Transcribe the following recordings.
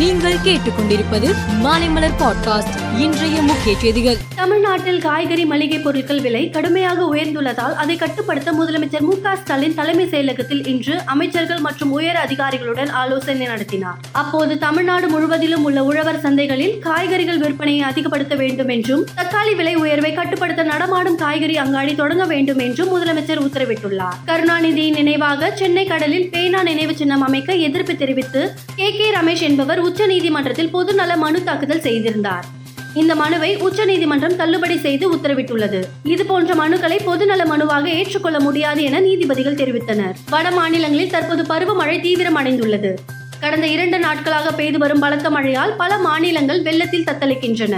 நீங்கள் கேட்டுக்கொண்டிருப்பது மாலைமலர் பாட்காஸ்ட். இன்றைய முக்கிய செய்திகள். தமிழ்நாட்டில் காய்கறி மளிகை பொருட்கள் விலை கடுமையாக உயர்ந்துள்ளதால் அதை கட்டுப்படுத்த முதலமைச்சர் மு ஸ்டாலின் தலைமை செயலகத்தில் இன்று அமைச்சர்கள் மற்றும் உயர் அதிகாரிகளுடன் ஆலோசனை நடத்தினார். அப்போது தமிழ்நாடு முழுவதிலும் உள்ள உழவர் சந்தைகளில் காய்கறிகள் விற்பனையை அதிகப்படுத்த வேண்டும் என்றும் தக்காளி விலை உயர்வை கட்டுப்படுத்த நடமாடும் காய்கறி அங்காடி தொடங்க வேண்டும் என்றும் முதலமைச்சர் உத்தரவிட்டுள்ளார். கருணாநிதியின் நினைவாக சென்னை கடலில் பேனா நினைவு சின்னம் அமைக்க எதிர்ப்பு தெரிவித்து கே கே ரமேஷ் என்பவர் உச்சநீதிமன்றத்தில் பொதுநல மனு தாக்குதல் செய்திருந்தார். இந்த மனுவை உச்சநீதிமன்றம் தள்ளுபடி செய்து உத்தரவிட்டுள்ளது. இது போன்ற மனுக்களை பொதுநல மனுவாக ஏற்றுக்கொள்ள முடியாது என நீதிபதிகள் தெரிவித்தனர். வட மாநிலங்களில் தற்போது பருவமழை தீவிரமடைந்துள்ளது கடந்த இரண்டு நாட்களாக பெய்து வரும் பலத்த மழையால் பல மாநிலங்கள் வெள்ளத்தில் தத்தளிக்கின்றன.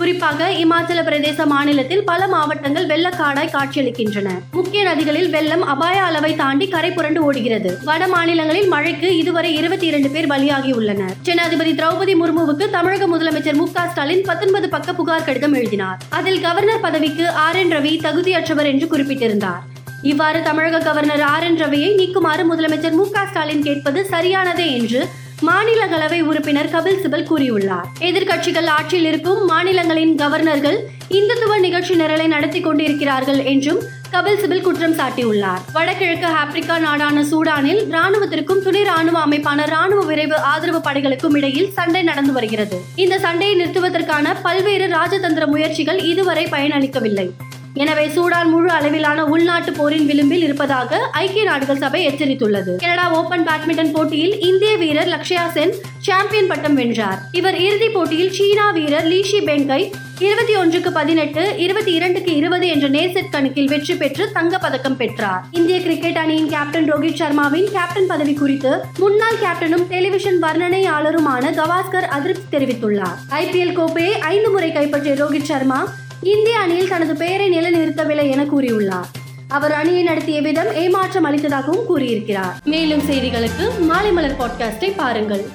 குறிப்பாக இமாச்சல பிரதேச மாநிலத்தில் பல மாவட்டங்கள் வெள்ளக்காடாய் காட்சியளிக்கின்றன. முக்கிய நதிகளில் வெள்ளம் அபாய அளவை தாண்டி கரை புரண்டு ஓடுகிறது. வட மாநிலங்களில் மழைக்கு இதுவரை இருபத்தி இரண்டு பேர் பலியாகியுள்ளனர். ஜனாதிபதி திரௌபதி முர்முவுக்கு தமிழக முதலமைச்சர் மு ஸ்டாலின் பத்தொன்பது பக்க புகார் கடிதம் எழுதினார். அதில் கவர்னர் பதவிக்கு ஆர் என் ரவி தகுதியற்றவர் என்று குறிப்பிட்டிருந்தார். இவ்வாறு தமிழக கவர்னர் ஆர் என் ரவியை நீக்குமாறு முதலமைச்சர் மு ஸ்டாலின் கேட்பது சரியானதே என்று மாநிலங்களவை உறுப்பினர் கபில் சிபல் கூறியுள்ளார். எதிர்க்கட்சிகள் ஆட்சியில் இருக்கும் மாநிலங்களின் கவர்னர்கள் இந்துத்துவ நிகழ்ச்சி நிரலை நடத்தி கொண்டிருக்கிறார்கள் என்றும் கபில் சிபில் குற்றம் சாட்டியுள்ளார். வடகிழக்கு ஆப்பிரிக்கா நாடான சூடானில் ராணுவத்திற்கும் துணை ராணுவ அமைப்பான ராணுவ விரைவு ஆதரவு படைகளுக்கும் இடையில் சண்டை நடந்து வருகிறது. இந்த சண்டையை நிறுத்துவதற்கான பல்வேறு ராஜதந்திர முயற்சிகள் இதுவரை பயனளிக்கவில்லை. எனவே சூடான் முழு அளவிலான உள்நாட்டு போரின் விளிம்பில் இருப்பதாக ஐக்கிய நாடுகள் சபை எச்சரித்துள்ளது. கனடா ஓபன் பேட்மிண்டன் போட்டியில் இந்திய வீரர் லக்ஷயா சென் சாம்பியன் பட்டம் வென்றார். இவர் இறுதிப் போட்டியில் சீனா வீரர் லீஷி பெங்கை இருபத்தி ஒன்றுக்கு பதினெட்டு இருபத்தி இரண்டுக்கு இருபது என்ற நேர்செட் கணக்கில் வெற்றி பெற்று தங்க பதக்கம் பெற்றார். இந்திய கிரிக்கெட் அணியின் கேப்டன் ரோஹித் சர்மாவின் கேப்டன் பதவி குறித்து முன்னாள் கேப்டனும் டெலிவிஷன் வர்ணனையாளருமான கவாஸ்கர் அதிருப்தி தெரிவித்துள்ளார். ஐபிஎல் கோப்பையை ஐந்து முறை கைப்பற்றிய ரோஹித் சர்மா இந்திய அணியில் தனது பெயரை நிலைநிறுத்தவில்லை என கூறியுள்ளார். அவர் அணியை நடத்திய விதம் ஏமாற்றம் அளித்ததாகவும் கூறியிருக்கிறார். மேலும் செய்திகளுக்கு மாலை மலர் பாட்காஸ்டை பாருங்கள்.